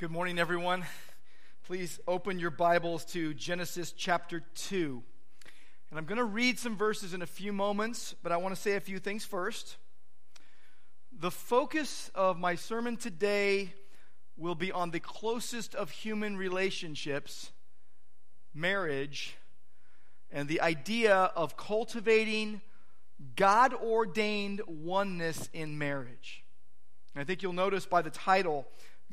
Good morning, everyone. Please open your Bibles to Genesis chapter 2. And I'm going to read some verses in a few moments, but I want to say a few things first. The focus of my sermon today will be on the closest of human relationships, marriage, and the idea of cultivating God ordained oneness in marriage. And I think you'll notice by the title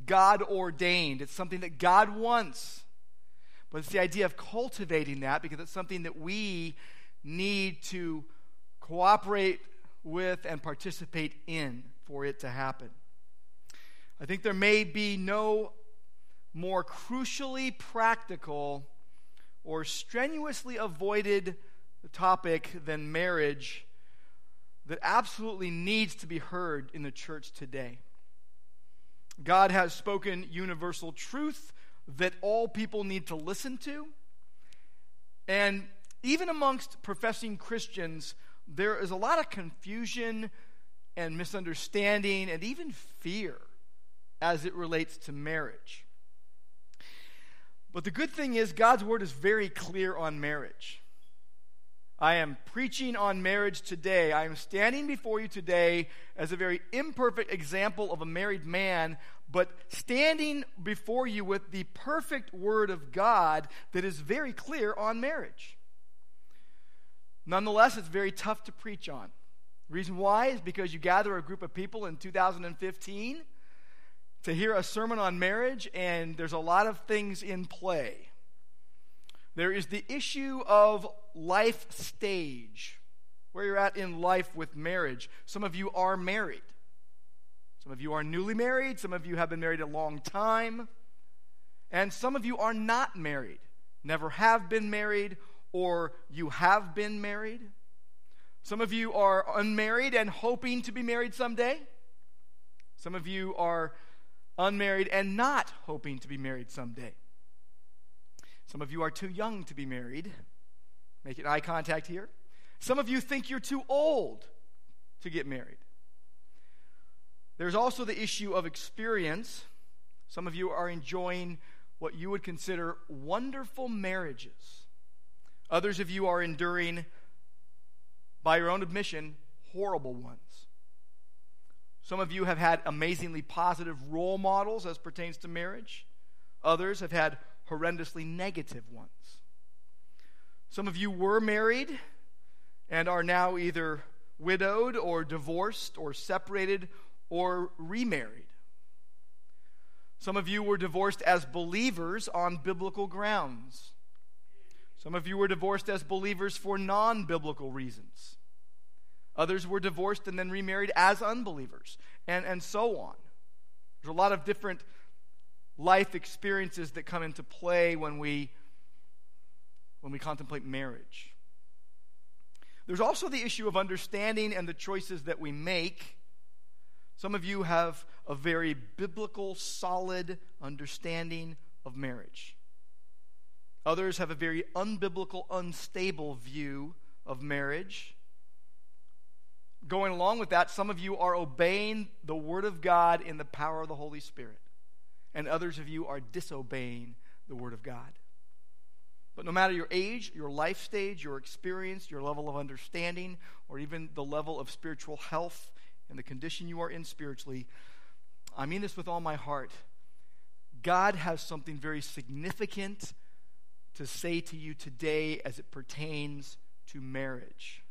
God ordained. It's something that God wants. But it's the idea of cultivating that because it's something that we need to cooperate with and participate in for it to happen. I think there may be no more crucially practical or strenuously avoided topic than marriage that absolutely needs to be heard in the church today. God has spoken universal truth that all people need to listen to. And even amongst professing Christians, there is a lot of confusion and misunderstanding and even fear as it relates to marriage. But the good thing is, God's word is very clear on marriage. I am preaching on marriage today. I am standing before you today as a very imperfect example of a married man, but standing before you with the perfect word of God that is very clear on marriage. Nonetheless, it's very tough to preach on. Reason why is because you gather a group of people in 2015 to hear a sermon on marriage, and there's a lot of things in play. There is the issue of life stage, where you're at in life with marriage. Some of you are married. Some of you are newly married. Some of you have been married a long time. And some of you are not married, never have been married, or you have been married. Some of you are unmarried and hoping to be married someday. Some of you are unmarried and not hoping to be married someday. Some of you are too young to be married. Making eye contact here. Some of you think you're too old to get married. There's also the issue of experience. Some of you are enjoying what you would consider wonderful marriages. Others of you are enduring, by your own admission, horrible ones. Some of you have had amazingly positive role models as pertains to marriage. Others have had horrendously negative ones. Some of you were married and are now either widowed or divorced or separated or remarried. Some of you were divorced as believers on biblical grounds. Some of you were divorced as believers for non biblical reasons. Others were divorced and then remarried as unbelievers, and, and so on. There's a lot of different life experiences that come into play when we when we contemplate marriage. There's also the issue of understanding and the choices that we make. Some of you have a very biblical, solid understanding of marriage. Others have a very unbiblical, unstable view of marriage. Going along with that, some of you are obeying the Word of God in the power of the Holy Spirit and others of you are disobeying the Word of God. But no matter your age, your life stage, your experience, your level of understanding, or even the level of spiritual health and the condition you are in spiritually, I mean this with all my heart. God has something very significant to say to you today as it pertains to marriage.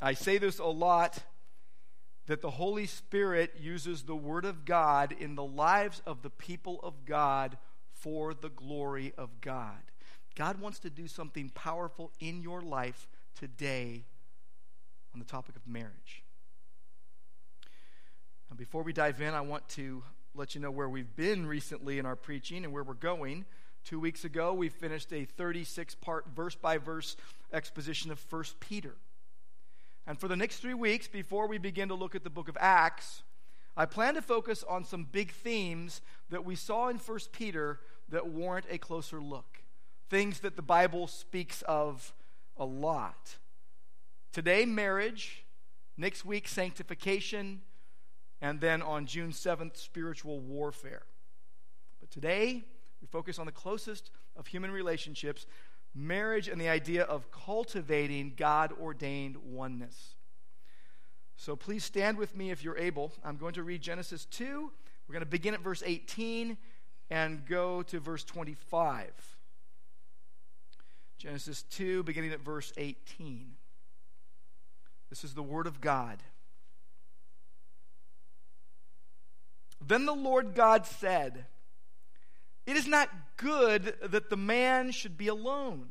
I say this a lot that the Holy Spirit uses the Word of God in the lives of the people of God for the glory of God. God wants to do something powerful in your life today on the topic of marriage. Before we dive in, I want to let you know where we've been recently in our preaching and where we're going. Two weeks ago, we finished a 36 part, verse by verse exposition of 1 Peter. And for the next three weeks, before we begin to look at the book of Acts, I plan to focus on some big themes that we saw in 1 Peter that warrant a closer look. Things that the Bible speaks of a lot. Today, marriage. Next week, sanctification. And then on June 7th, spiritual warfare. But today, we focus on the closest of human relationships, marriage, and the idea of cultivating God ordained oneness. So please stand with me if you're able. I'm going to read Genesis 2. We're going to begin at verse 18 and go to verse 25. Genesis 2, beginning at verse 18. This is the Word of God. Then the Lord God said, It is not good that the man should be alone.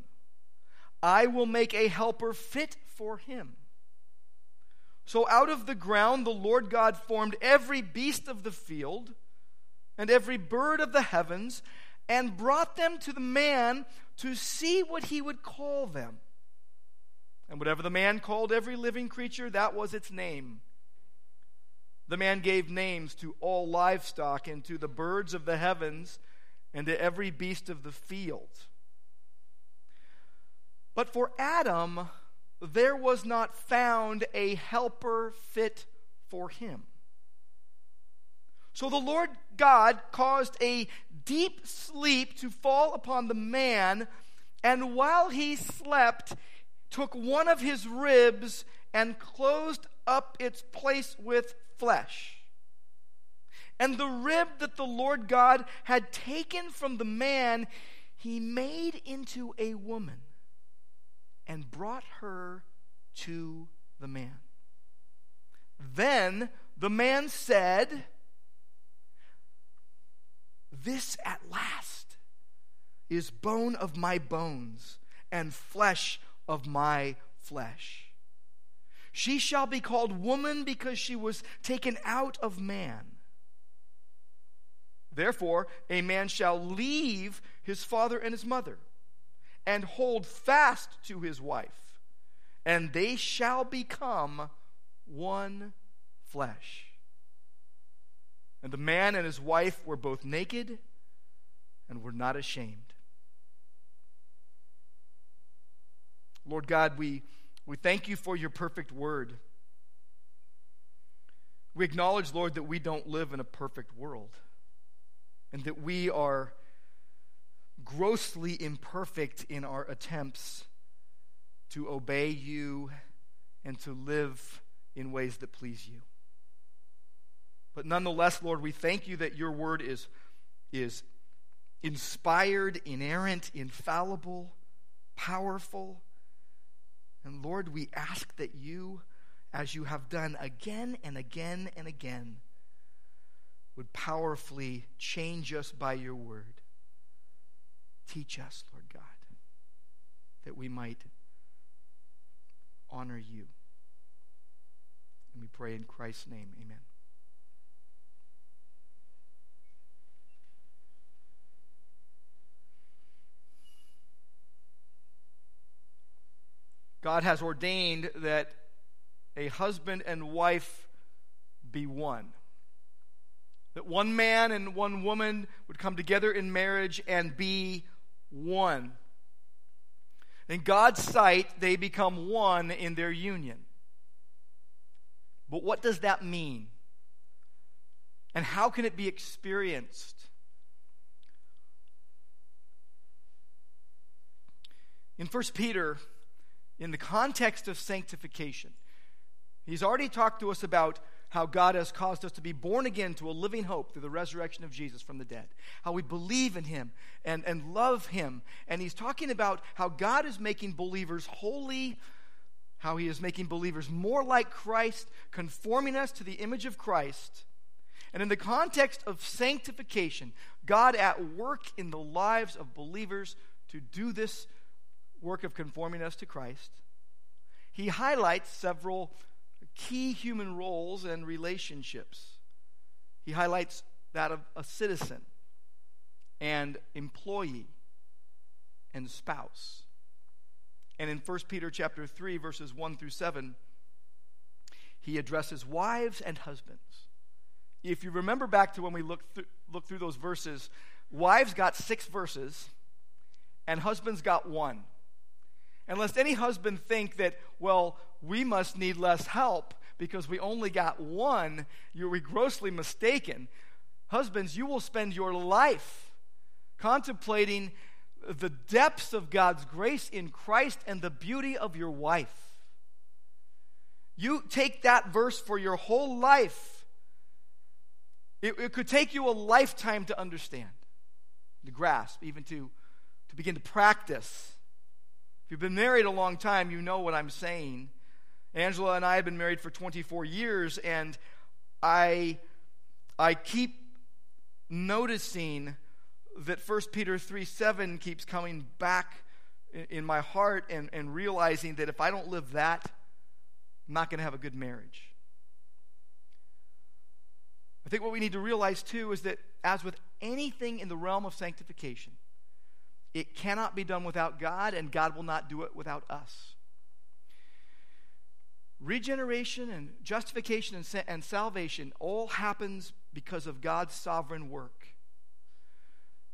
I will make a helper fit for him. So out of the ground the Lord God formed every beast of the field and every bird of the heavens and brought them to the man to see what he would call them. And whatever the man called every living creature, that was its name. The man gave names to all livestock and to the birds of the heavens and to every beast of the field. But for Adam, there was not found a helper fit for him. So the Lord God caused a deep sleep to fall upon the man, and while he slept, took one of his ribs and closed up its place with flesh. And the rib that the Lord God had taken from the man, he made into a woman and brought her to the man. Then the man said, This at last is bone of my bones and flesh of my flesh. She shall be called woman because she was taken out of man. Therefore, a man shall leave his father and his mother and hold fast to his wife, and they shall become one flesh. And the man and his wife were both naked and were not ashamed. Lord God, we we thank you for your perfect word. We acknowledge, Lord, that we don't live in a perfect world and that we are grossly imperfect in our attempts to obey you and to live in ways that please you. But nonetheless, Lord, we thank you that your word is, is inspired, inerrant, infallible, powerful and Lord, we ask that you, as you have done again and again and again, would powerfully change us by your word. Teach us, Lord God, that we might honor you. And we pray in Christ's name, amen. God has ordained that a husband and wife be one. That one man and one woman would come together in marriage and be one. In God's sight, they become one in their union. But what does that mean? And how can it be experienced? In 1 Peter in the context of sanctification. He's already talked to us about how God has caused us to be born again to a living hope through the resurrection of Jesus from the dead, how we believe in Him and, and love Him. And He's talking about how God is making believers holy, how He is making believers more like Christ, conforming us to the image of Christ. And in the context of sanctification, God at work in the lives of believers to do this work of conforming us to Christ, he highlights several key human roles and relationships. He highlights that of a citizen and employee and spouse. And in 1 Peter chapter 3 verses 1 through 7, he addresses wives and husbands. If you remember back to when we looked through, looked through those verses, wives got 6 verses and husbands got 1. And lest any husband think that, well, we must need less help because we only got one, you're grossly mistaken. Husbands, you will spend your life contemplating the depths of God's grace in Christ and the beauty of your wife. You take that verse for your whole life. It, it could take you a lifetime to understand, to grasp, even to, to begin to practice. If you've been married a long time, you know what I'm saying. Angela and I have been married for 24 years, and I, I keep noticing that 1 Peter 3 7 keeps coming back in, in my heart and, and realizing that if I don't live that, I'm not going to have a good marriage. I think what we need to realize too is that, as with anything in the realm of sanctification, it cannot be done without God, and God will not do it without us. Regeneration and justification and, sa- and salvation all happens because of God's sovereign work.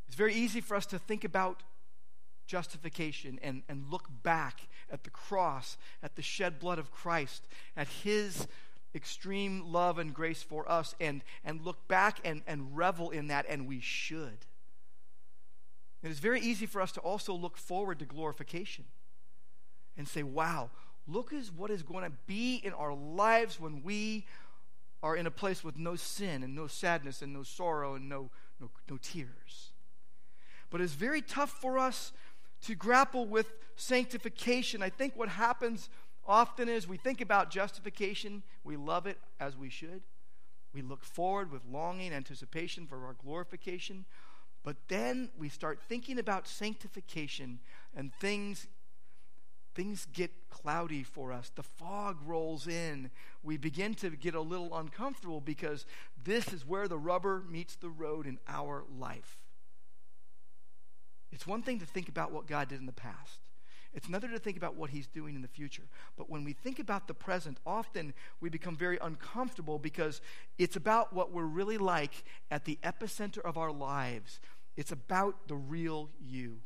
It's very easy for us to think about justification and, and look back at the cross, at the shed blood of Christ, at his extreme love and grace for us, and, and look back and, and revel in that, and we should. It is very easy for us to also look forward to glorification and say, wow, look at what is going to be in our lives when we are in a place with no sin and no sadness and no sorrow and no, no, no tears. But it's very tough for us to grapple with sanctification. I think what happens often is we think about justification, we love it as we should. We look forward with longing, anticipation for our glorification. But then we start thinking about sanctification and things things get cloudy for us. The fog rolls in. We begin to get a little uncomfortable because this is where the rubber meets the road in our life. It's one thing to think about what God did in the past. It's another to think about what he's doing in the future. But when we think about the present, often we become very uncomfortable because it's about what we're really like at the epicenter of our lives. It's about the real you.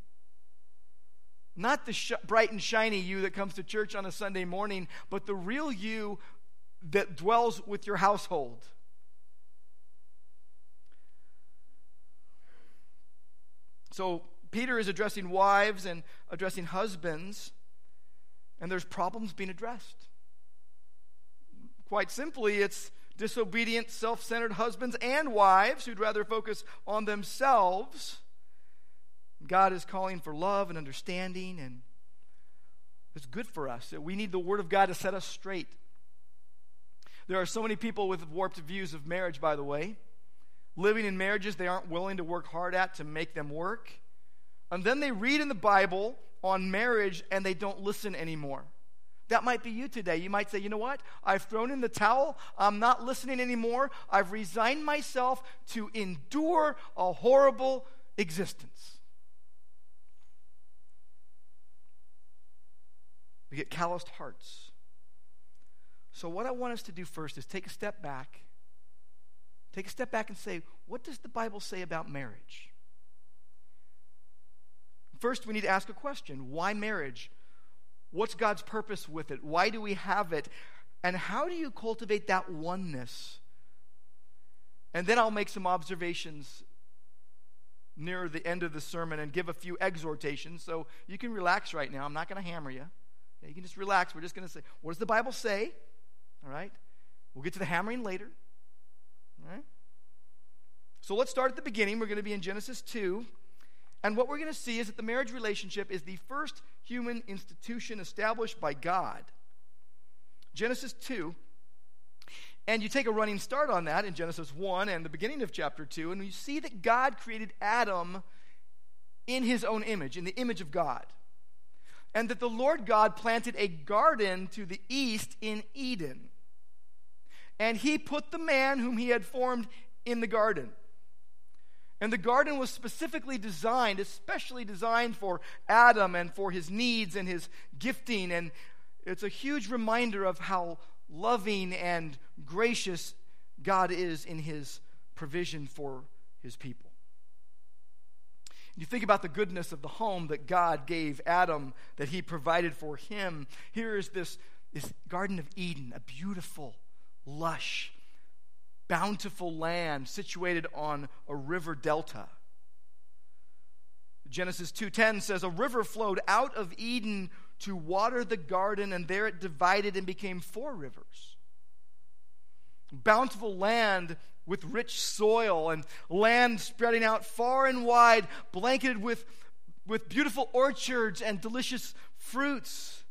Not the sh- bright and shiny you that comes to church on a Sunday morning, but the real you that dwells with your household. So, Peter is addressing wives and addressing husbands, and there's problems being addressed. Quite simply, it's disobedient, self centered husbands and wives who'd rather focus on themselves. God is calling for love and understanding, and it's good for us. We need the Word of God to set us straight. There are so many people with warped views of marriage, by the way, living in marriages they aren't willing to work hard at to make them work. And then they read in the Bible on marriage and they don't listen anymore. That might be you today. You might say, you know what? I've thrown in the towel. I'm not listening anymore. I've resigned myself to endure a horrible existence. We get calloused hearts. So, what I want us to do first is take a step back. Take a step back and say, what does the Bible say about marriage? First, we need to ask a question why marriage? What's God's purpose with it? Why do we have it? And how do you cultivate that oneness? And then I'll make some observations near the end of the sermon and give a few exhortations. So you can relax right now. I'm not going to hammer you. You can just relax. We're just going to say, what does the Bible say? All right? We'll get to the hammering later. All right? So let's start at the beginning. We're going to be in Genesis 2. And what we're going to see is that the marriage relationship is the first human institution established by God. Genesis 2. And you take a running start on that in Genesis 1 and the beginning of chapter 2, and you see that God created Adam in his own image, in the image of God. And that the Lord God planted a garden to the east in Eden. And he put the man whom he had formed in the garden. And the garden was specifically designed, especially designed for Adam and for his needs and his gifting. And it's a huge reminder of how loving and gracious God is in his provision for his people. You think about the goodness of the home that God gave Adam, that he provided for him. Here is this, this Garden of Eden, a beautiful, lush, bountiful land situated on a river delta. Genesis 2:10 says a river flowed out of Eden to water the garden and there it divided and became four rivers. Bountiful land with rich soil and land spreading out far and wide, blanketed with, with beautiful orchards and delicious fruits,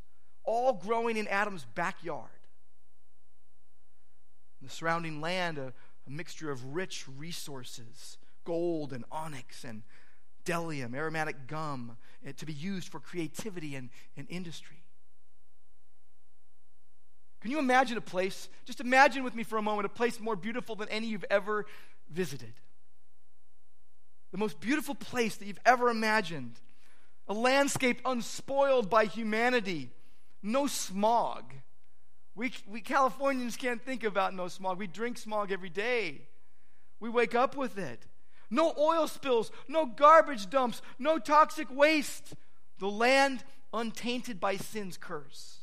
all growing in Adam's backyard. The surrounding land, a, a mixture of rich resources gold and onyx and bdellium, aromatic gum, eh, to be used for creativity and, and industry. Can you imagine a place? Just imagine with me for a moment a place more beautiful than any you've ever visited. The most beautiful place that you've ever imagined. A landscape unspoiled by humanity. No smog. We, we Californians can't think about no smog. We drink smog every day. We wake up with it. No oil spills, no garbage dumps, no toxic waste. The land untainted by sin's curse.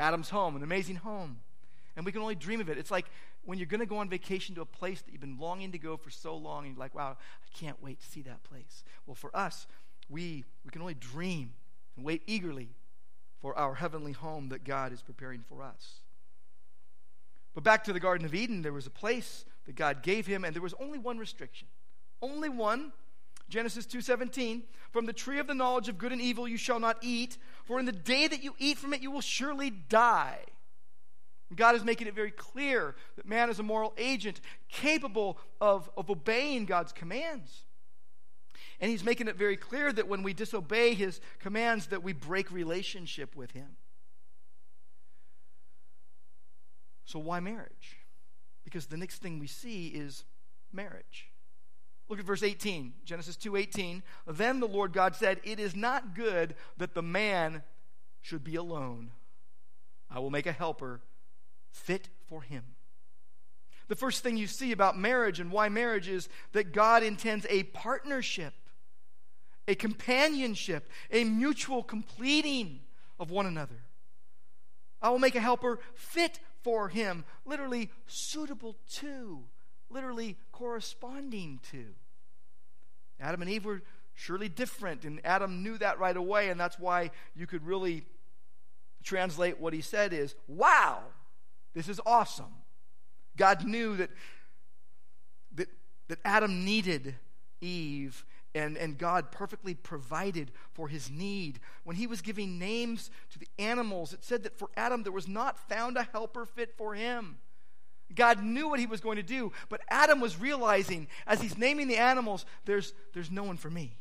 Adam's home, an amazing home. And we can only dream of it. It's like when you're going to go on vacation to a place that you've been longing to go for so long, and you're like, wow, I can't wait to see that place. Well, for us, we, we can only dream and wait eagerly for our heavenly home that God is preparing for us. But back to the Garden of Eden, there was a place that God gave him, and there was only one restriction. Only one. Genesis 2:17, from the tree of the knowledge of good and evil you shall not eat, for in the day that you eat from it, you will surely die. God is making it very clear that man is a moral agent capable of, of obeying God's commands. And he's making it very clear that when we disobey his commands, that we break relationship with him. So why marriage? Because the next thing we see is marriage. Look at verse 18, Genesis 2:18. Then the Lord God said, "It is not good that the man should be alone. I will make a helper fit for him." The first thing you see about marriage and why marriage is that God intends a partnership, a companionship, a mutual completing of one another. I will make a helper fit for him, literally suitable to literally corresponding to. Adam and Eve were surely different, and Adam knew that right away, and that's why you could really translate what he said is, Wow, this is awesome. God knew that, that, that Adam needed Eve, and, and God perfectly provided for his need. When he was giving names to the animals, it said that for Adam there was not found a helper fit for him. God knew what he was going to do, but Adam was realizing as he's naming the animals, there's, there's no one for me.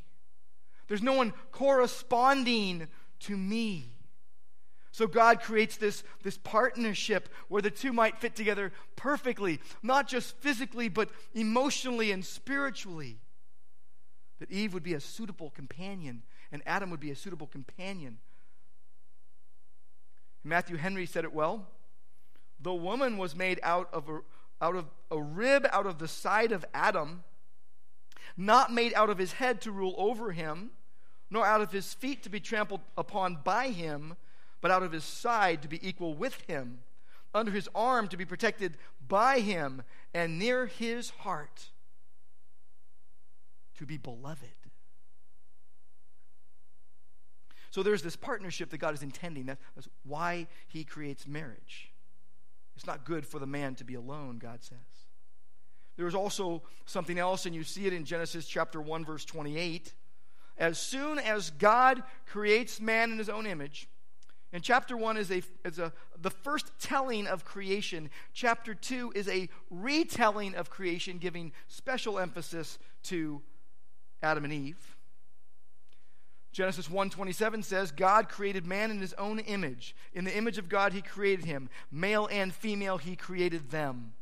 There's no one corresponding to me. So God creates this, this partnership where the two might fit together perfectly, not just physically, but emotionally and spiritually. That Eve would be a suitable companion and Adam would be a suitable companion. Matthew Henry said it well. The woman was made out of a, out of a rib out of the side of Adam, not made out of his head to rule over him, nor out of his feet to be trampled upon by him, but out of his side to be equal with him, under his arm to be protected by him, and near his heart to be beloved. So there's this partnership that God is intending. That's why he creates marriage. It's not good for the man to be alone, God says. There is also something else, and you see it in Genesis chapter 1, verse 28. As soon as God creates man in his own image, and chapter 1 is, a, is a, the first telling of creation. Chapter 2 is a retelling of creation, giving special emphasis to Adam and Eve. Genesis 1:27 says God created man in his own image. In the image of God he created him. Male and female he created them.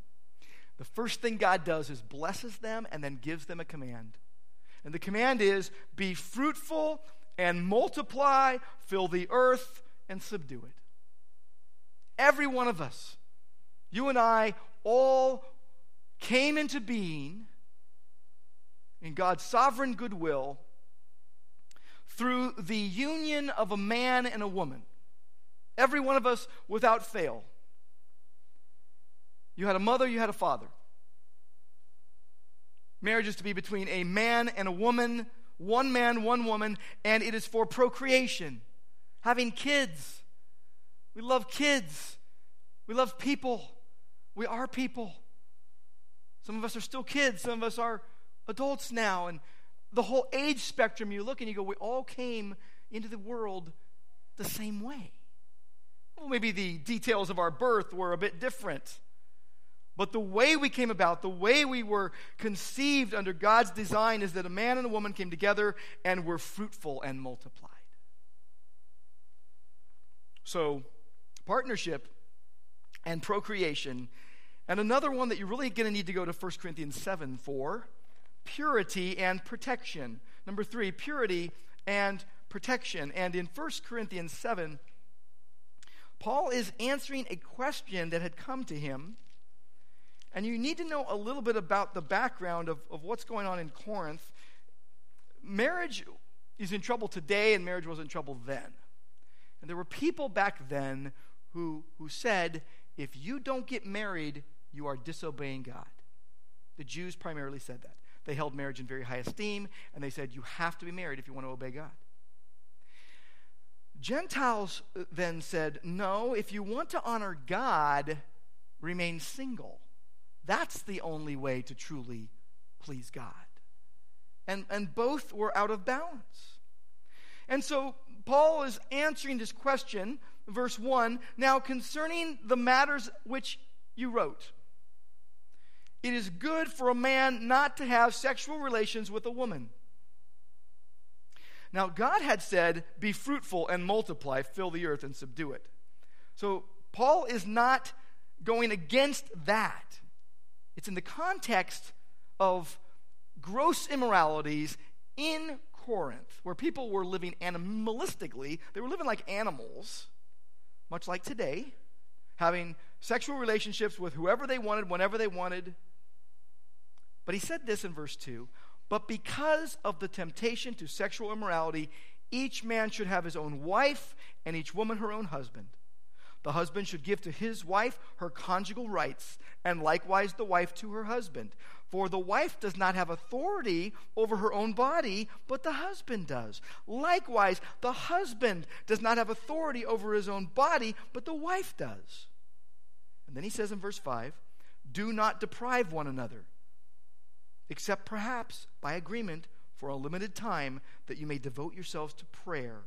The first thing God does is blesses them and then gives them a command. And the command is be fruitful and multiply, fill the earth and subdue it. Every one of us, you and I all came into being in God's sovereign goodwill through the union of a man and a woman. Every one of us without fail. You had a mother, you had a father. Marriage is to be between a man and a woman, one man, one woman, and it is for procreation, having kids. We love kids. We love people. We are people. Some of us are still kids, some of us are adults now. And the whole age spectrum, you look and you go, we all came into the world the same way. Well, maybe the details of our birth were a bit different. But the way we came about, the way we were conceived under God's design, is that a man and a woman came together and were fruitful and multiplied. So, partnership and procreation. And another one that you're really going to need to go to 1 Corinthians 7 for purity and protection. Number three, purity and protection. And in 1 Corinthians 7, Paul is answering a question that had come to him. And you need to know a little bit about the background of, of what's going on in Corinth. Marriage is in trouble today, and marriage was in trouble then. And there were people back then who, who said, if you don't get married, you are disobeying God. The Jews primarily said that. They held marriage in very high esteem, and they said, You have to be married if you want to obey God. Gentiles uh, then said, No, if you want to honor God, remain single. That's the only way to truly please God. And, and both were out of balance. And so Paul is answering this question, verse 1 Now, concerning the matters which you wrote, it is good for a man not to have sexual relations with a woman. Now, God had said, Be fruitful and multiply, fill the earth and subdue it. So, Paul is not going against that. It's in the context of gross immoralities in Corinth, where people were living animalistically. They were living like animals, much like today, having sexual relationships with whoever they wanted, whenever they wanted. But he said this in verse 2 But because of the temptation to sexual immorality, each man should have his own wife, and each woman her own husband. The husband should give to his wife her conjugal rights, and likewise the wife to her husband. For the wife does not have authority over her own body, but the husband does. Likewise, the husband does not have authority over his own body, but the wife does. And then he says in verse 5 Do not deprive one another except perhaps by agreement for a limited time, that you may devote yourselves to prayer.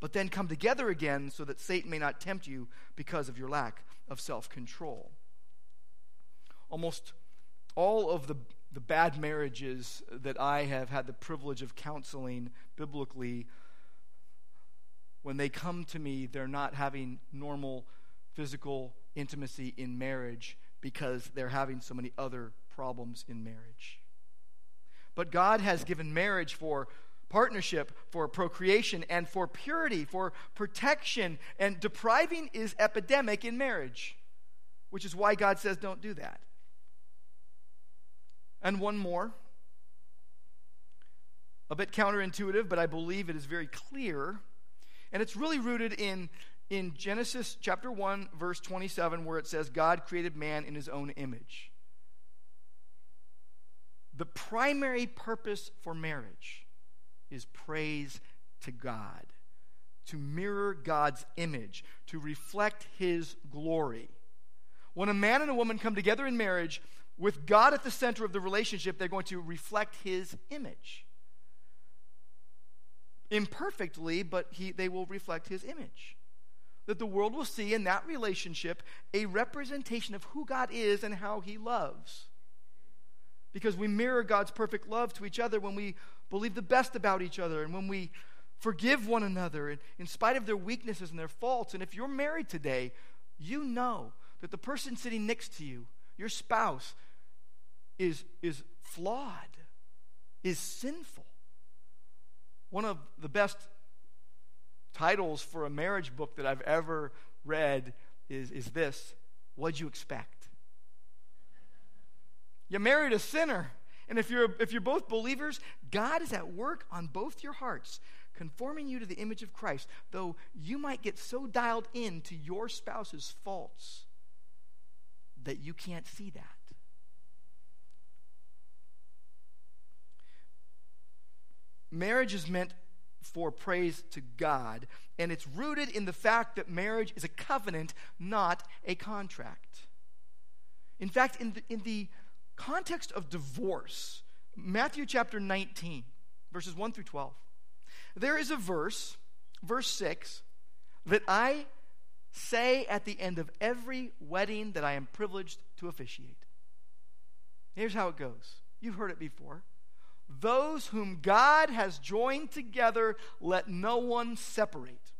But then come together again so that Satan may not tempt you because of your lack of self control. Almost all of the, the bad marriages that I have had the privilege of counseling biblically, when they come to me, they're not having normal physical intimacy in marriage because they're having so many other problems in marriage. But God has given marriage for partnership, for procreation, and for purity, for protection. And depriving is epidemic in marriage, which is why God says don't do that. And one more, a bit counterintuitive, but I believe it is very clear. And it's really rooted in, in Genesis chapter 1, verse 27, where it says, God created man in his own image. The primary purpose for marriage is praise to God, to mirror God's image, to reflect His glory. When a man and a woman come together in marriage with God at the center of the relationship, they're going to reflect His image. Imperfectly, but he, they will reflect His image. That the world will see in that relationship a representation of who God is and how He loves because we mirror God's perfect love to each other when we believe the best about each other and when we forgive one another in spite of their weaknesses and their faults. And if you're married today, you know that the person sitting next to you, your spouse, is, is flawed, is sinful. One of the best titles for a marriage book that I've ever read is, is this What'd you expect? You married a sinner. And if you're, if you're both believers, God is at work on both your hearts, conforming you to the image of Christ, though you might get so dialed in to your spouse's faults that you can't see that. marriage is meant for praise to God, and it's rooted in the fact that marriage is a covenant, not a contract. In fact, in the, in the context of divorce, Matthew chapter 19, verses 1 through 12, there is a verse, verse 6, that I say at the end of every wedding that I am privileged to officiate. Here's how it goes. You've heard it before. Those whom God has joined together, let no one separate.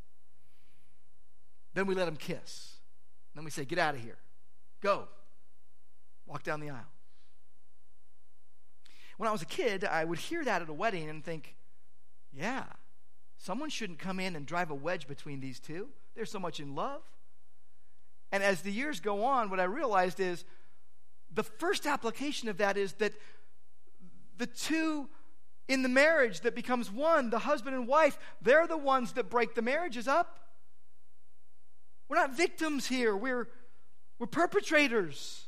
Then we let them kiss. Then we say, Get out of here. Go. Walk down the aisle. When I was a kid, I would hear that at a wedding and think, Yeah, someone shouldn't come in and drive a wedge between these two. They're so much in love. And as the years go on, what I realized is the first application of that is that the two in the marriage that becomes one, the husband and wife, they're the ones that break the marriages up. We're not victims here, we're, we're perpetrators.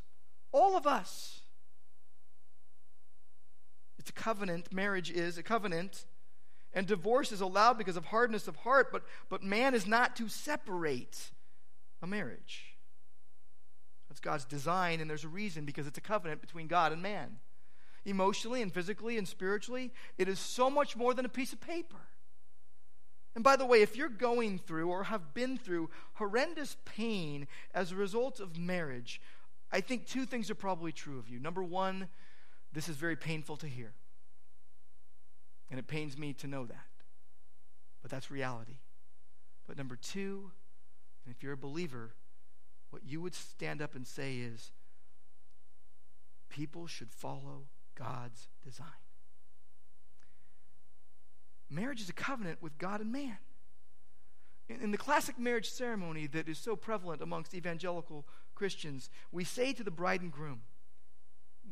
All of us. It's a covenant. Marriage is a covenant. And divorce is allowed because of hardness of heart, but, but man is not to separate a marriage. That's God's design, and there's a reason because it's a covenant between God and man emotionally and physically and spiritually. It is so much more than a piece of paper. And by the way, if you're going through or have been through horrendous pain as a result of marriage, I think two things are probably true of you. Number one, this is very painful to hear. And it pains me to know that. But that's reality. But number two, and if you're a believer, what you would stand up and say is people should follow God's design. Marriage is a covenant with God and man. In, the classic marriage ceremony that is so prevalent amongst evangelical Christians, we say to the bride and groom,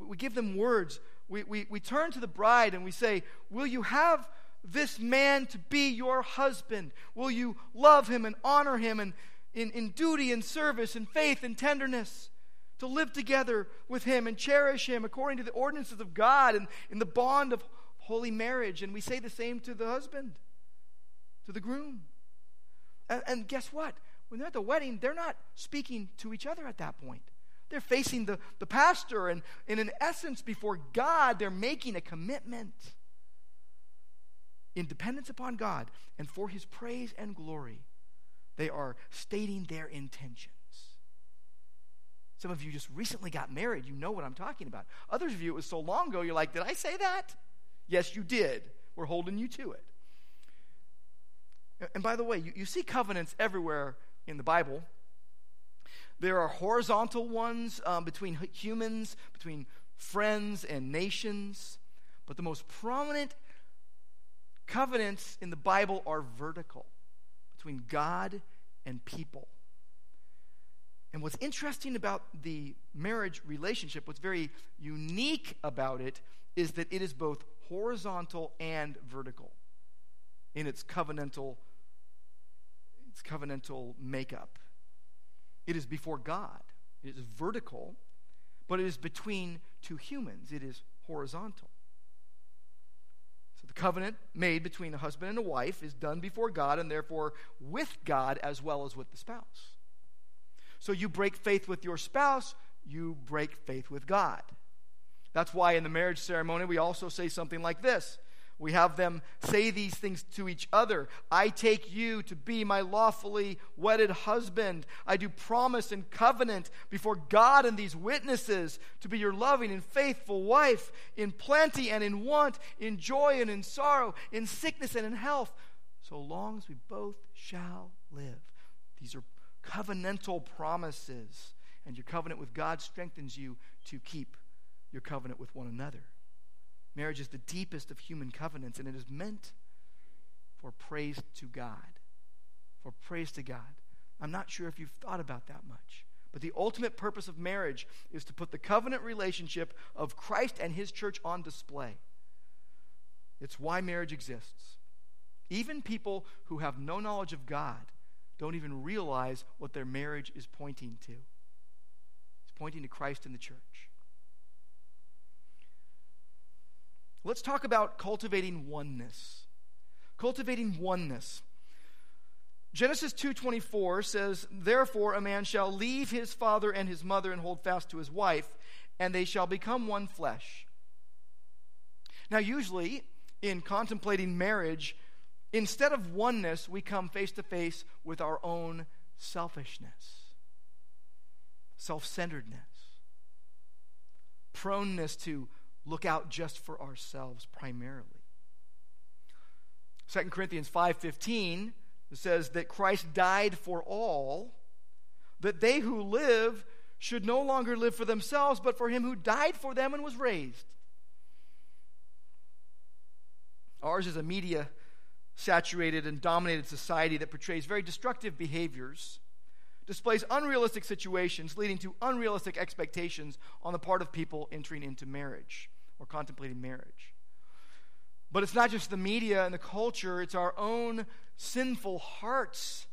we give them words. We, we, we turn to the bride and we say, Will you have this man to be your husband? Will you love him and honor him and in, in duty and service and faith and tenderness? to live together with Him and cherish Him according to the ordinances of God and in the bond of holy marriage. And we say the same to the husband, to the groom. And, and guess what? When they're at the wedding, they're not speaking to each other at that point. They're facing the, the pastor, and, and in essence, before God, they're making a commitment in dependence upon God and for His praise and glory. They are stating their intention. Some of you just recently got married. You know what I'm talking about. Others of you, it was so long ago, you're like, did I say that? Yes, you did. We're holding you to it. And by the way, you, you see covenants everywhere in the Bible. There are horizontal ones um, between humans, between friends and nations. But the most prominent covenants in the Bible are vertical between God and people. And what's interesting about the marriage relationship, what's very unique about it, is that it is both horizontal and vertical in its covenantal its covenantal makeup. It is before God. It is vertical, but it is between two humans. It is horizontal. So the covenant made between a husband and a wife is done before God and therefore with God as well as with the spouse. So you break faith with your spouse, you break faith with God. That's why in the marriage ceremony we also say something like this. We have them say these things to each other. I take you to be my lawfully wedded husband. I do promise and covenant before God and these witnesses to be your loving and faithful wife in plenty and in want, in joy and in sorrow, in sickness and in health, so long as we both shall live. These are covenantal promises. And your covenant with God strengthens you to keep your covenant with one another. Marriage is the deepest of human covenants, and it is meant for praise to God. For praise to God. I'm not sure if you've thought about that much. But the ultimate purpose of marriage is to put the covenant relationship of Christ and his church on display. It's why marriage exists. Even people who have no knowledge of God don't even realize what their marriage is pointing to. It's pointing to Christ and the church. Let's talk about cultivating oneness cultivating oneness. Genesis 2:24 says, "Therefore a man shall leave his father and his mother and hold fast to his wife, and they shall become one flesh." Now usually in contemplating marriage, instead of oneness, we come face to face with our own selfishness, self-centeredness, proneness to look out just for ourselves primarily. 2 Corinthians 5:15 says that Christ died for all, that they who live should no longer live for themselves, but for him who died for them and was raised. Ours is a media saturated and dominated society that portrays very destructive behaviors, displays unrealistic situations leading to unrealistic expectations on the part of people entering into marriage or contemplating marriage. But it's not just the media and the culture, it's our own sinful hearts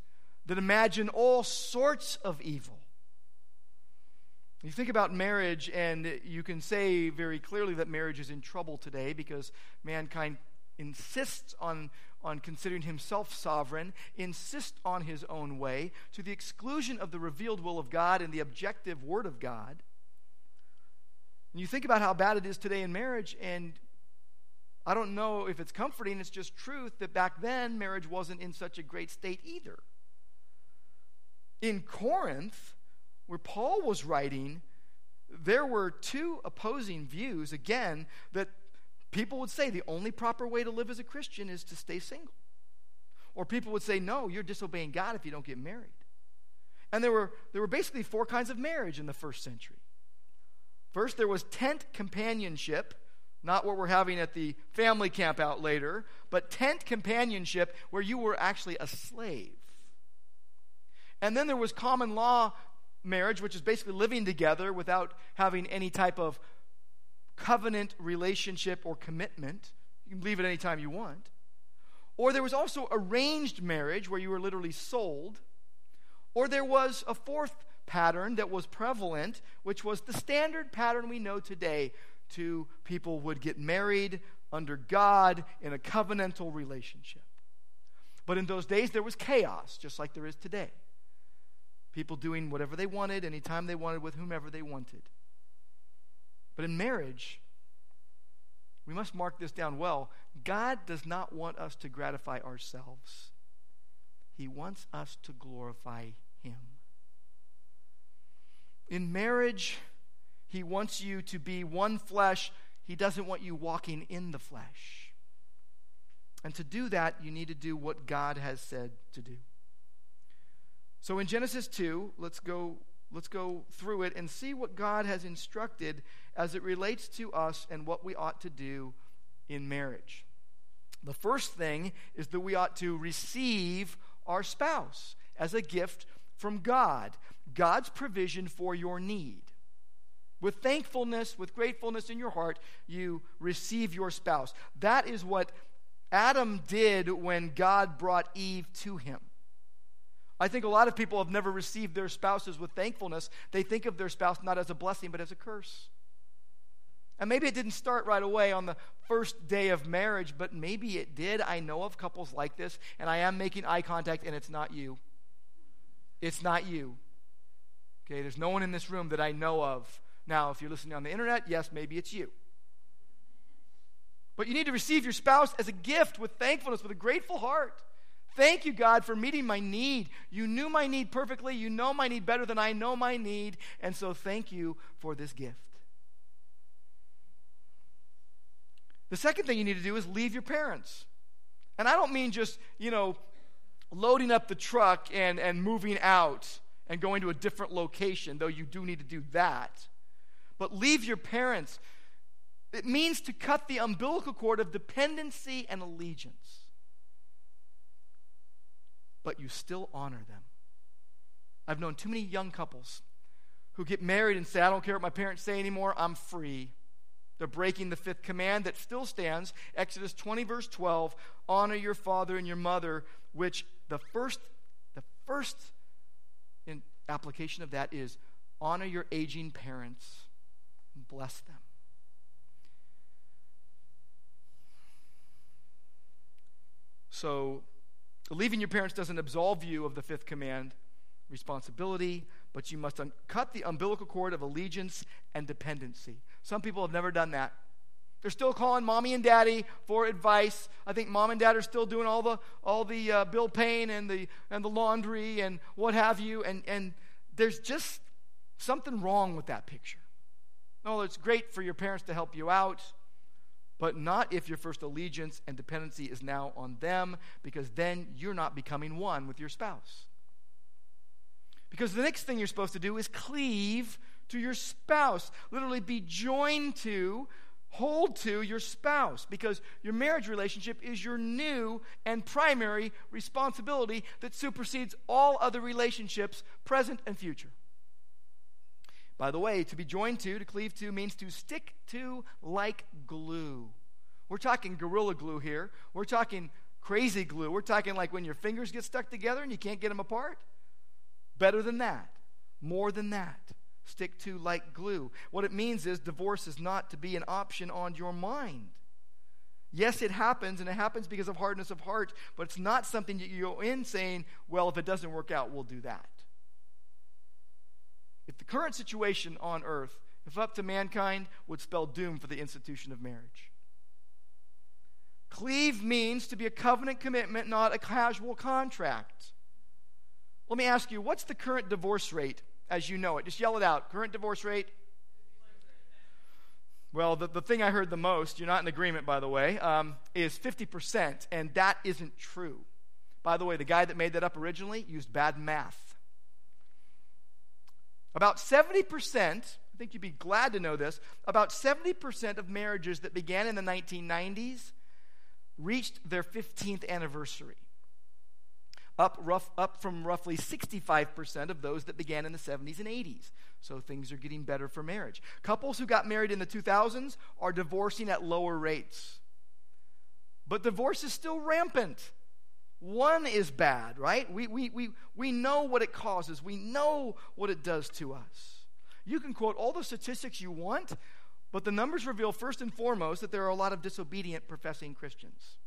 that imagine all sorts of evil. You think about marriage, and you can say very clearly that marriage is in trouble today because mankind insists on, on considering himself sovereign, insists on his own way, to the exclusion of the revealed will of God and the objective Word of God. And you think about how bad it is today in marriage, and I don't know if it's comforting, it's just truth that back then marriage wasn't in such a great state either. In Corinth, where Paul was writing, there were two opposing views, again, that people would say the only proper way to live as a Christian is to stay single. Or people would say, no, you're disobeying God if you don't get married. And there were, there were basically four kinds of marriage in the first century. First, there was tent companionship, not what we're having at the family camp out later, but tent companionship where you were actually a slave. And then there was common law marriage, which is basically living together without having any type of covenant relationship or commitment. You can leave at any time you want. Or there was also arranged marriage where you were literally sold. Or there was a fourth pattern that was prevalent, which was the standard pattern we know today to people would get married under God in a covenantal relationship. But in those days, there was chaos, just like there is today. People doing whatever they wanted, anytime they wanted, with whomever they wanted. But in marriage, we must mark this down well. God does not want us to gratify ourselves, He wants us to glorify Him. In marriage, He wants you to be one flesh. He doesn't want you walking in the flesh. And to do that, you need to do what God has said to do. So in Genesis 2, let's go let's go through it and see what God has instructed as it relates to us and what we ought to do in marriage. The first thing is that we ought to receive our spouse as a gift from God, God's provision for your need. With thankfulness, with gratefulness in your heart, you receive your spouse. That is what Adam did when God brought Eve to him. I think a lot of people have never received their spouses with thankfulness. They think of their spouse not as a blessing, but as a curse. And maybe it didn't start right away on the first day of marriage, but maybe it did. I know of couples like this, and I am making eye contact, and it's not you. It's not you. Okay, there's no one in this room that I know of. Now, if you're listening on the internet, yes, maybe it's you. But you need to receive your spouse as a gift with thankfulness, with a grateful heart. Thank you, God, for meeting my need. You knew my need perfectly. You know my need better than I know my need. And so thank you for this gift. The second thing you need to do is leave your parents. And I don't mean just, you know, loading up the truck and, and moving out and going to a different location, though you do need to do that. But leave your parents. It means to cut the umbilical cord of dependency and allegiance but you still honor them. I've known too many young couples who get married and say, I don't care what my parents say anymore, I'm free. They're breaking the fifth command that still stands Exodus 20, verse 12 honor your father and your mother, which the first, the first application of that is honor your aging parents and bless them. So, leaving your parents doesn't absolve you of the fifth command responsibility, but you must un- cut the umbilical cord of allegiance and dependency. Some people have never done that. They're still calling mommy and daddy for advice. I think mom and dad are still doing all the all the uh, bill paying and the and the laundry and what have you. And and there's just something wrong with that picture. No, it's great for your parents to help you out, but not if your first allegiance and dependency is now on them, because then you're not becoming one with your spouse. Because the next thing you're supposed to do is cleave to your spouse, literally be joined to, hold to your spouse, because your marriage relationship is your new and primary responsibility that supersedes all other relationships, present and future. By the way, to be joined to, to cleave to, means to stick to like glue. We're talking gorilla glue here. We're talking crazy glue. We're talking like when your fingers get stuck together and you can't get them apart. Better than that. More than that. Stick to like glue. What it means is divorce is not to be an option on your mind. Yes, it happens, and it happens because of hardness of heart, but it's not something that you go in saying, well, if it doesn't work out, we'll do that. If the current situation on earth, if up to mankind, would spell doom for the institution of marriage. Cleave means to be a covenant commitment, not a casual contract. Let me ask you, what's the current divorce rate as you know it? Just yell it out. Current divorce rate? Well, the, the thing I heard the most, you're not in agreement, by the way, um, is 50%, and that isn't true. By the way, the guy that made that up originally used bad math. About 70%, I think you'd be glad to know this, about 70% of marriages that began in the 1990s reached their 15th anniversary up, rough, up from roughly 65% of those that began in the 70s and 80s. So things are getting better for marriage. Couples who got married in the 2000s are divorcing at lower rates. But divorce is still rampant. One is bad, right? We, we, we, we know what it causes, we know what it does to us. You can quote all the statistics you want, but the numbers reveal first and foremost that there are a lot of disobedient professing Christians.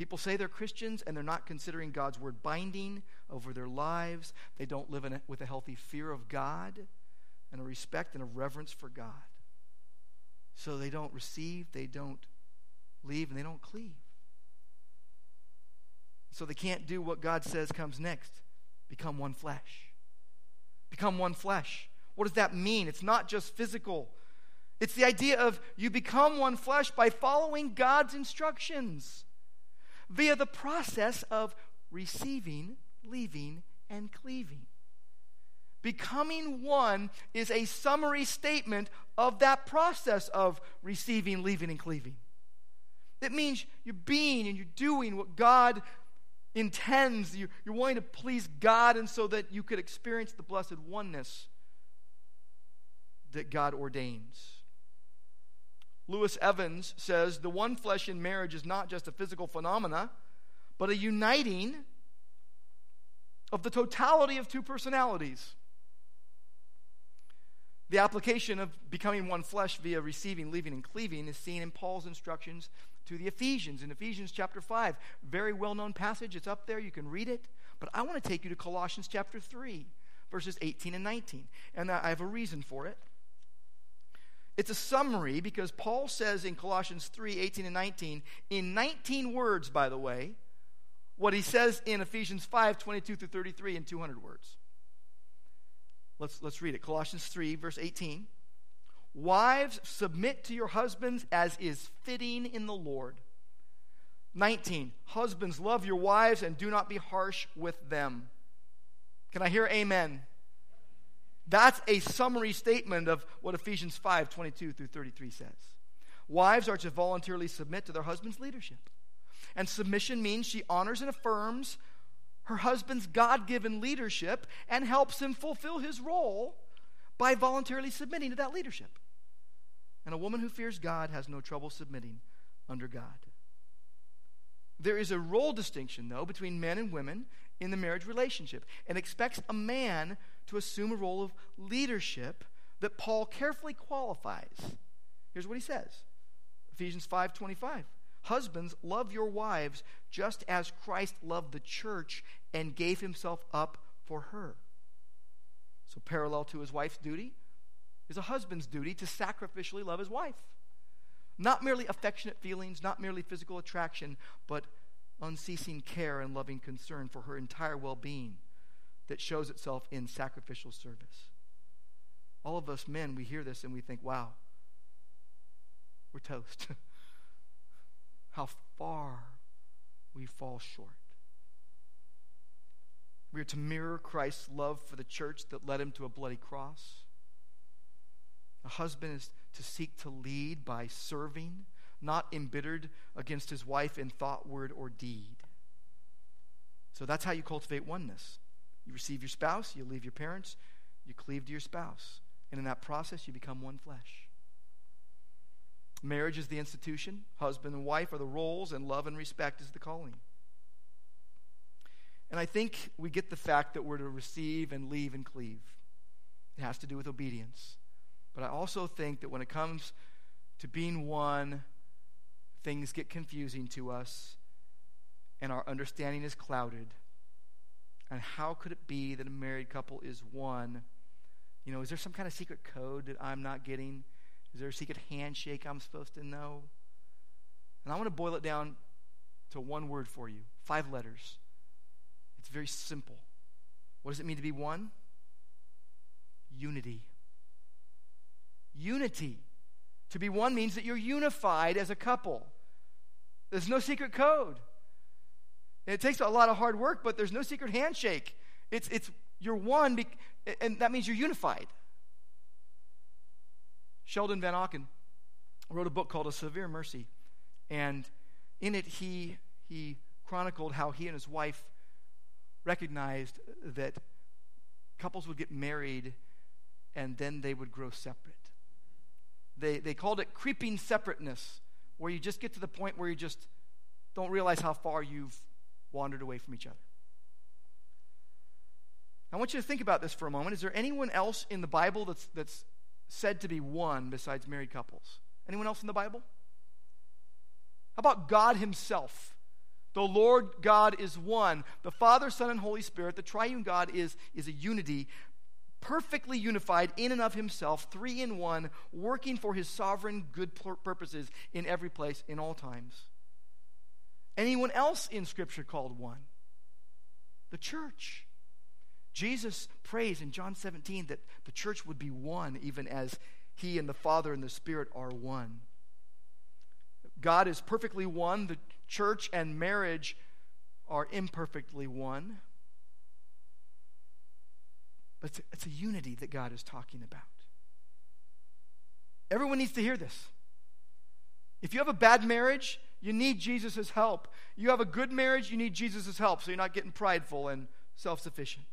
People say they're Christians and they're not considering God's word binding over their lives. They don't live a, with a healthy fear of God and a respect and a reverence for God. So they don't receive, they don't leave, and they don't cleave. So they can't do what God says comes next become one flesh. Become one flesh. What does that mean? It's not just physical. It's the idea of you become one flesh by following God's instructions via the process of receiving, leaving, and cleaving. Becoming one is a summary statement of that process of receiving, leaving, and cleaving. It means you're being and you're doing what God intends. You're, wanting to please God, and so that you could experience the blessed oneness that God ordains. Louis Evans says the one flesh in marriage is not just a physical phenomena, but a uniting of the totality of two personalities. The application of becoming one flesh via receiving, leaving, and cleaving is seen in Paul's instructions to the Ephesians in Ephesians chapter 5. Very well known passage. It's up there. You can read it. But I want to take you to Colossians chapter 3, verses 18 and 19. And I have a reason for it. It's a summary because Paul says in Colossians 3 18 and 19, in 19 words, by the way, what he says in Ephesians 5 22 through 33 in 200 words. Let's, let's read it. Colossians 3, verse 18. Wives, submit to your husbands as is fitting in the Lord. 19. Husbands, love your wives and do not be harsh with them. Can I hear amen? That's a summary statement of what Ephesians 5 22 through 33 says. Wives are to voluntarily submit to their husband's leadership. And submission means she honors and affirms her husband's God given leadership and helps him fulfill his role by voluntarily submitting to that leadership. And a woman who fears God has no trouble submitting under God. There is a role distinction, though, between men and women in the marriage relationship and expects a man to assume a role of leadership that Paul carefully qualifies. Here's what he says Ephesians 5:25. Husbands, love your wives just as Christ loved the church and gave himself up for her. So, parallel to his wife's duty is a husband's duty to sacrificially love his wife. Not merely affectionate feelings, not merely physical attraction, but unceasing care and loving concern for her entire well being that shows itself in sacrificial service. All of us men, we hear this and we think, wow, we're toast. How far we fall short. We are to mirror Christ's love for the church that led him to a bloody cross. A husband is to seek to lead by serving, not embittered against his wife in thought, word, or deed. So that's how you cultivate oneness. You receive your spouse, you leave your parents, you cleave to your spouse. And in that process, you become one flesh. Marriage is the institution, husband and wife are the roles, and love and respect is the calling. And I think we get the fact that we're to receive and leave and cleave. It has to do with obedience. But I also think that when it comes to being one, things get confusing to us and our understanding is clouded. And how could it be that a married couple is one? You know, is there some kind of secret code that I'm not getting? Is there a secret handshake I'm supposed to know? And I want to boil it down to one word for you five letters. It's very simple. What does it mean to be one? Unity. Unity. To be one means that you're unified as a couple. There's no secret code. It takes a lot of hard work, but there's no secret handshake. It's, it's you're one, and that means you're unified. Sheldon Vanauken wrote a book called A Severe Mercy, and in it he, he chronicled how he and his wife recognized that couples would get married and then they would grow separate. They, they called it creeping separateness, where you just get to the point where you just don't realize how far you've wandered away from each other. I want you to think about this for a moment. Is there anyone else in the Bible that's, that's said to be one besides married couples? Anyone else in the Bible? How about God Himself? The Lord God is one. The Father, Son, and Holy Spirit, the triune God, is, is a unity, perfectly unified in and of Himself, three in one, working for His sovereign good purposes in every place, in all times. Anyone else in Scripture called one? The church. Jesus prays in John 17 that the church would be one, even as He and the Father and the Spirit are one. God is perfectly one. The church and marriage are imperfectly one. But it's a, it's a unity that God is talking about. Everyone needs to hear this. If you have a bad marriage, you need Jesus' help. You have a good marriage, you need Jesus' help so you're not getting prideful and self sufficient.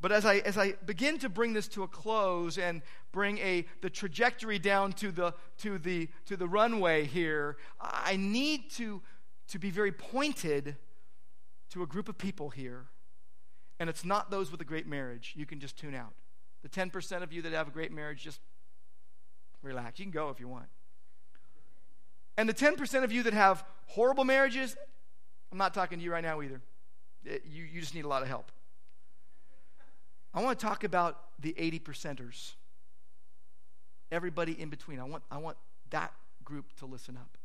But as I, as I begin to bring this to a close and bring a, the trajectory down to the, to, the, to the runway here, I need to, to be very pointed to a group of people here. And it's not those with a great marriage. You can just tune out. The 10% of you that have a great marriage, just relax. You can go if you want. And the 10% of you that have horrible marriages, I'm not talking to you right now either. You, you just need a lot of help. I want to talk about the 80 percenters. Everybody in between. I want, I want that group to listen up.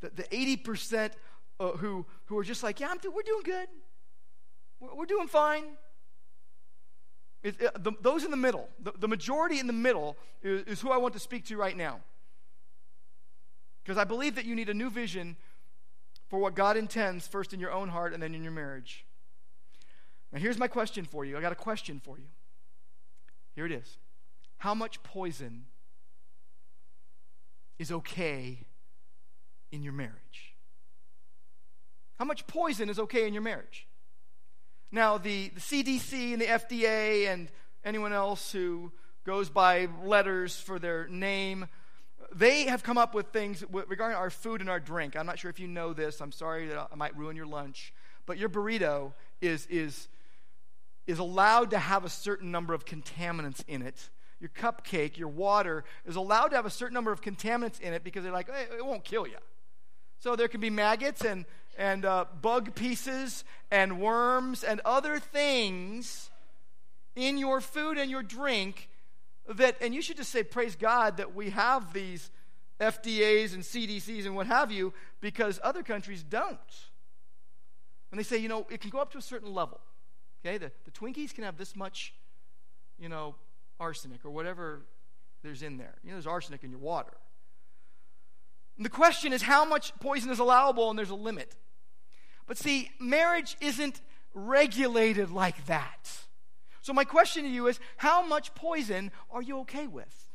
The, the 80% uh, who, who are just like, yeah, I'm we're doing good. We're, doing fine. It, uh, the, those in the middle, the, the majority in the middle is, is who I want to speak to right now. Because I believe that you need a new vision for what God intends, first in your own heart and then in your marriage. Now, here's my question for you. I got a question for you. Here it is How much poison is okay in your marriage? How much poison is okay in your marriage? Now, the, the CDC and the FDA and anyone else who goes by letters for their name, they have come up with things regarding our food and our drink. I'm not sure if you know this. I'm sorry that I might ruin your lunch. But your burrito is, is is allowed to have a certain number of contaminants in it. your cupcake, your water is allowed to have a certain number of contaminants in it because they're like, hey, it won't kill you. So there can be maggots and, and uh, bug pieces and worms and other things in your food and your drink that, and you should just say, praise God that we have these FDAs and CDCs and what have you, because other countries don't. And they say, you know, it can go up to a certain level. Okay, the, the Twinkies can have this much, you know, arsenic or whatever there's in there. You know, there's arsenic in your water. And the question is how much poison is allowable, and there's a limit. But see, marriage isn't regulated like that. So, my question to you is how much poison are you okay with?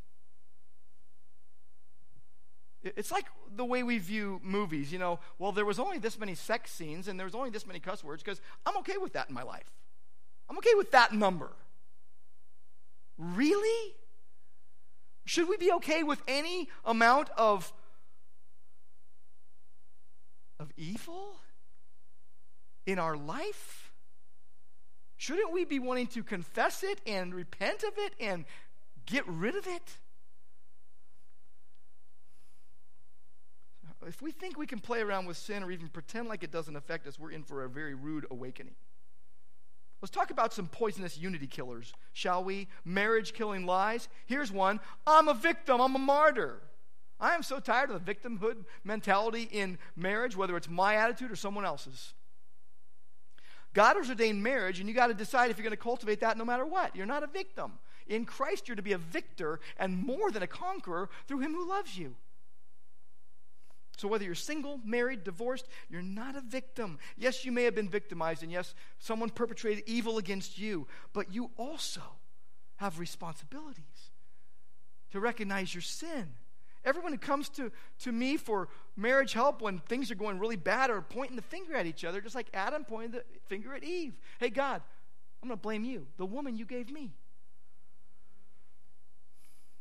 It's like the way we view movies. You know, well, there was only this many sex scenes and there was only this many cuss words because I'm okay with that in my life. I'm okay with that number. Really? Should we be okay with any amount of, of evil in our life? Shouldn't we be wanting to confess it and repent of it and get rid of it? If we think we can play around with sin or even pretend like it doesn't affect us, we're in for a very rude awakening. Let's talk about some poisonous unity killers, shall we? Marriage killing lies. Here's one I'm a victim, I'm a martyr. I am so tired of the victimhood mentality in marriage, whether it's my attitude or someone else's. God has ordained marriage, and you got to decide if you're going to cultivate that no matter what. You're not a victim. In Christ, you're to be a victor and more than a conqueror through Him who loves you. So, whether you're single, married, divorced, you're not a victim. Yes, you may have been victimized, and yes, someone perpetrated evil against you, but you also have responsibilities to recognize your sin. Everyone who comes to, to me for marriage help when things are going really bad or pointing the finger at each other, just like Adam pointed the finger at Eve. Hey, God, I'm going to blame you, the woman you gave me.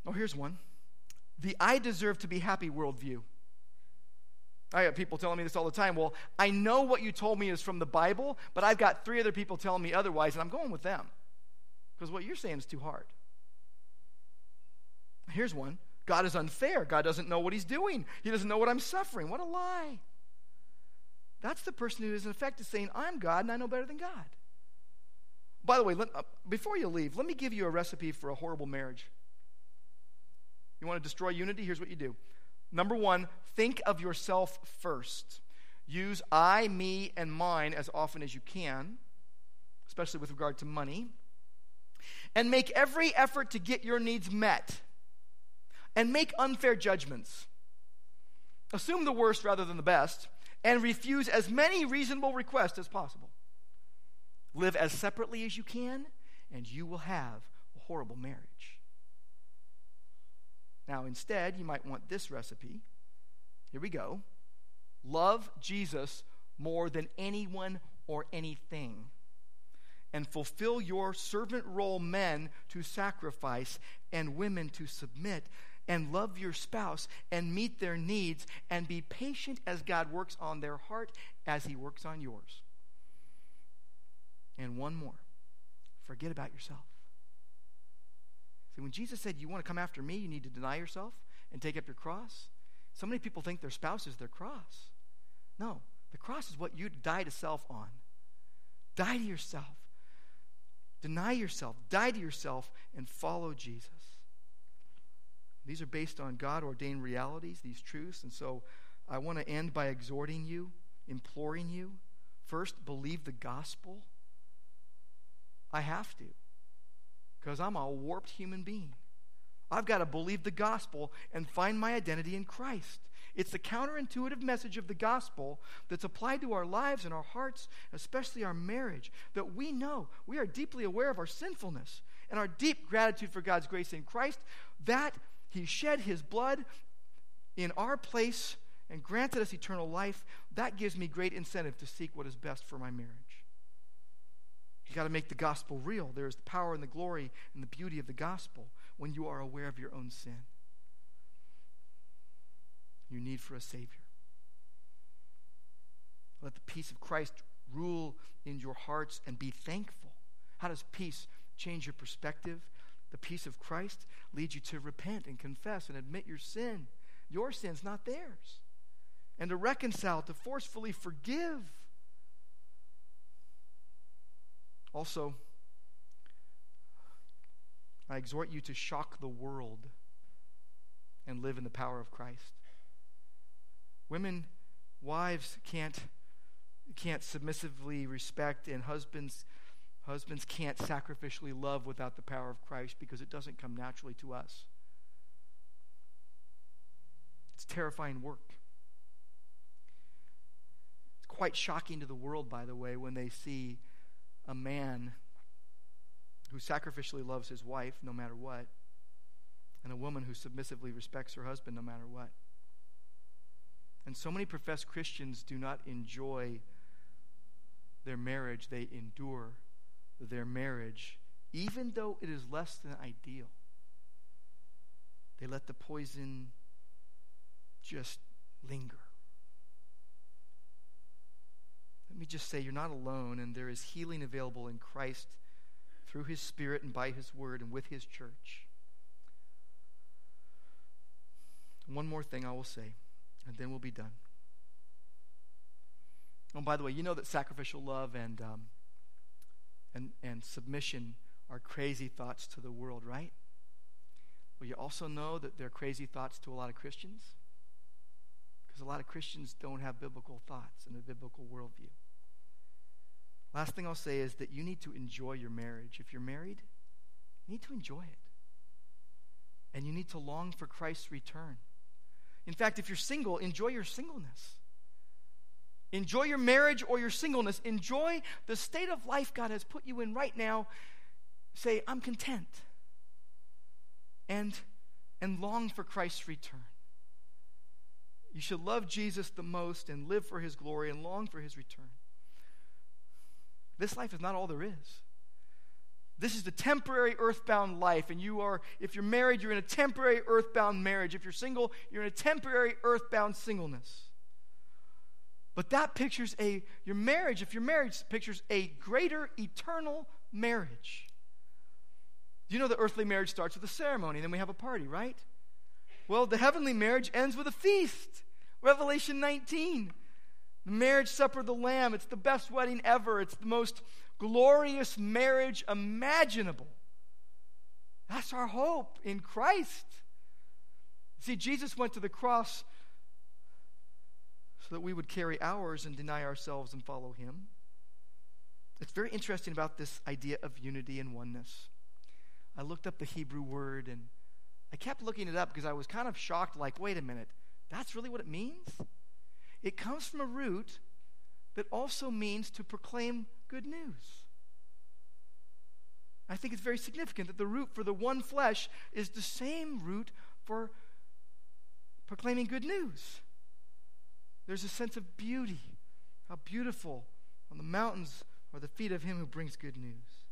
Oh, here's one the I deserve to be happy worldview. I have people telling me this all the time. Well, I know what you told me is from the Bible, but I've got three other people telling me otherwise, and I'm going with them because what you're saying is too hard. Here's one God is unfair. God doesn't know what he's doing, he doesn't know what I'm suffering. What a lie. That's the person who is, in effect, is saying, I'm God and I know better than God. By the way, let, uh, before you leave, let me give you a recipe for a horrible marriage. You want to destroy unity? Here's what you do Number one, think of yourself first. Use I, me, and mine as often as you can, especially with regard to money. And make every effort to get your needs met. And make unfair judgments. Assume the worst rather than the best. And refuse as many reasonable requests as possible. Live as separately as you can, and you will have a horrible marriage. Now, instead, you might want this recipe. Here we go. Love Jesus more than anyone or anything. And fulfill your servant role, men to sacrifice and women to submit. And love your spouse and meet their needs and be patient as God works on their heart as He works on yours. And one more forget about yourself. See, when Jesus said, You want to come after me, you need to deny yourself and take up your cross, so many people think their spouse is their cross. No, the cross is what you die to self on. Die to yourself. Deny yourself. Die to yourself and follow Jesus. These are based on God ordained realities, these truths. And so I want to end by exhorting you, imploring you. First, believe the gospel. I have to because I'm a warped human being. I've got to believe the gospel and find my identity in Christ. It's the counterintuitive message of the gospel that's applied to our lives and our hearts, especially our marriage, that we know we are deeply aware of our sinfulness and our deep gratitude for God's grace in Christ, that He shed His blood in our place and granted us eternal life. That gives me great incentive to seek what is best for my marriage. You got to make the gospel real. There is the power and the glory and the beauty of the gospel when you are aware of your own sin. Your need for a Savior. Let the peace of Christ rule in your hearts and be thankful. How does peace change your perspective? The peace of Christ leads you to repent and confess and admit your sin, your sins, not theirs, and to reconcile, to forcefully forgive. Also, I exhort you to shock the world and live in the power of Christ. Women, wives can't, can't submissively respect, and husbands, husbands can't sacrificially love without the power of Christ because it doesn't come naturally to us. It's terrifying work. It's quite shocking to the world, by the way, when they see a man who sacrificially loves his wife no matter what, and a woman who submissively respects her husband no matter what. And so many professed Christians do not enjoy their marriage, they endure their marriage, even though it is less than ideal. They let the poison just linger. Let me just say, you're not alone, and there is healing available in Christ through his Spirit and by his word and with his church. One more thing I will say, and then we'll be done. Oh, by the way, you know that sacrificial love and, um, and, and submission are crazy thoughts to the world, right? Well, you also know that they're crazy thoughts to a lot of Christians because a lot of Christians don't have biblical thoughts and a biblical worldview. Last thing I'll say is that you need to enjoy your marriage. If you're married, you need to enjoy it. And you need to long for Christ's return. In fact, if you're single, enjoy your singleness. Enjoy your marriage or your singleness. Enjoy the state of life God has put you in right now. Say, I'm content. And, and long for Christ's return. You should love Jesus the most and live for his glory and long for his return. This life is not all there is. This is the temporary earthbound life. And you are, if you're married, you're in a temporary earthbound marriage. If you're single, you're in a temporary earthbound singleness. But that pictures a, your marriage, if your marriage pictures a greater eternal marriage. do You know the earthly marriage starts with a ceremony, then we have a party, right? Well, the heavenly marriage ends with a feast. Revelation 19. The marriage supper of the Lamb, it's the best wedding ever. It's the most glorious marriage imaginable. That's our hope in Christ. See, Jesus went to the cross so that we would carry ours and deny ourselves and follow him. It's very interesting about this idea of unity and oneness. I looked up the Hebrew word and I kept looking it up because I was kind of shocked like, wait a minute, that's really what it means? It comes from a root that also means to proclaim good news. I think it's very significant that the root for the one flesh is the same root for proclaiming good news. There's a sense of beauty. How beautiful on the mountains are the feet of him who brings good news.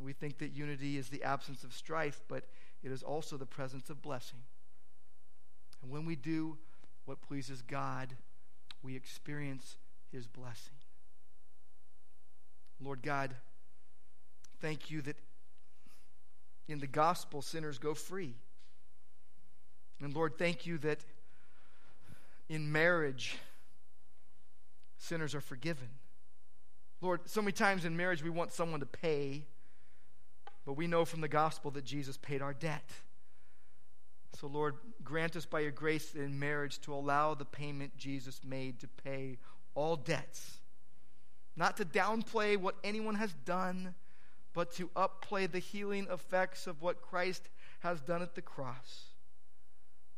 We think that unity is the absence of strife, but it is also the presence of blessing. And when we do what pleases God, we experience his blessing. Lord God, thank you that in the gospel sinners go free. And Lord, thank you that in marriage sinners are forgiven. Lord, so many times in marriage we want someone to pay, but we know from the gospel that Jesus paid our debt. So, Lord, grant us by your grace in marriage to allow the payment Jesus made to pay all debts. Not to downplay what anyone has done, but to upplay the healing effects of what Christ has done at the cross.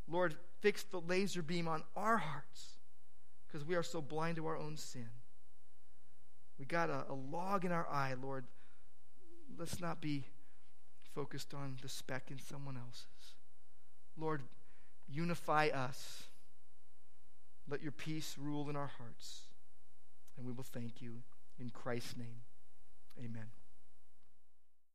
Lord, fix the laser beam on our hearts because we are so blind to our own sin. We got a, a log in our eye, Lord. Let's not be focused on the speck in someone else's. Lord, unify us. Let your peace rule in our hearts. And we will thank you in Christ's name. Amen.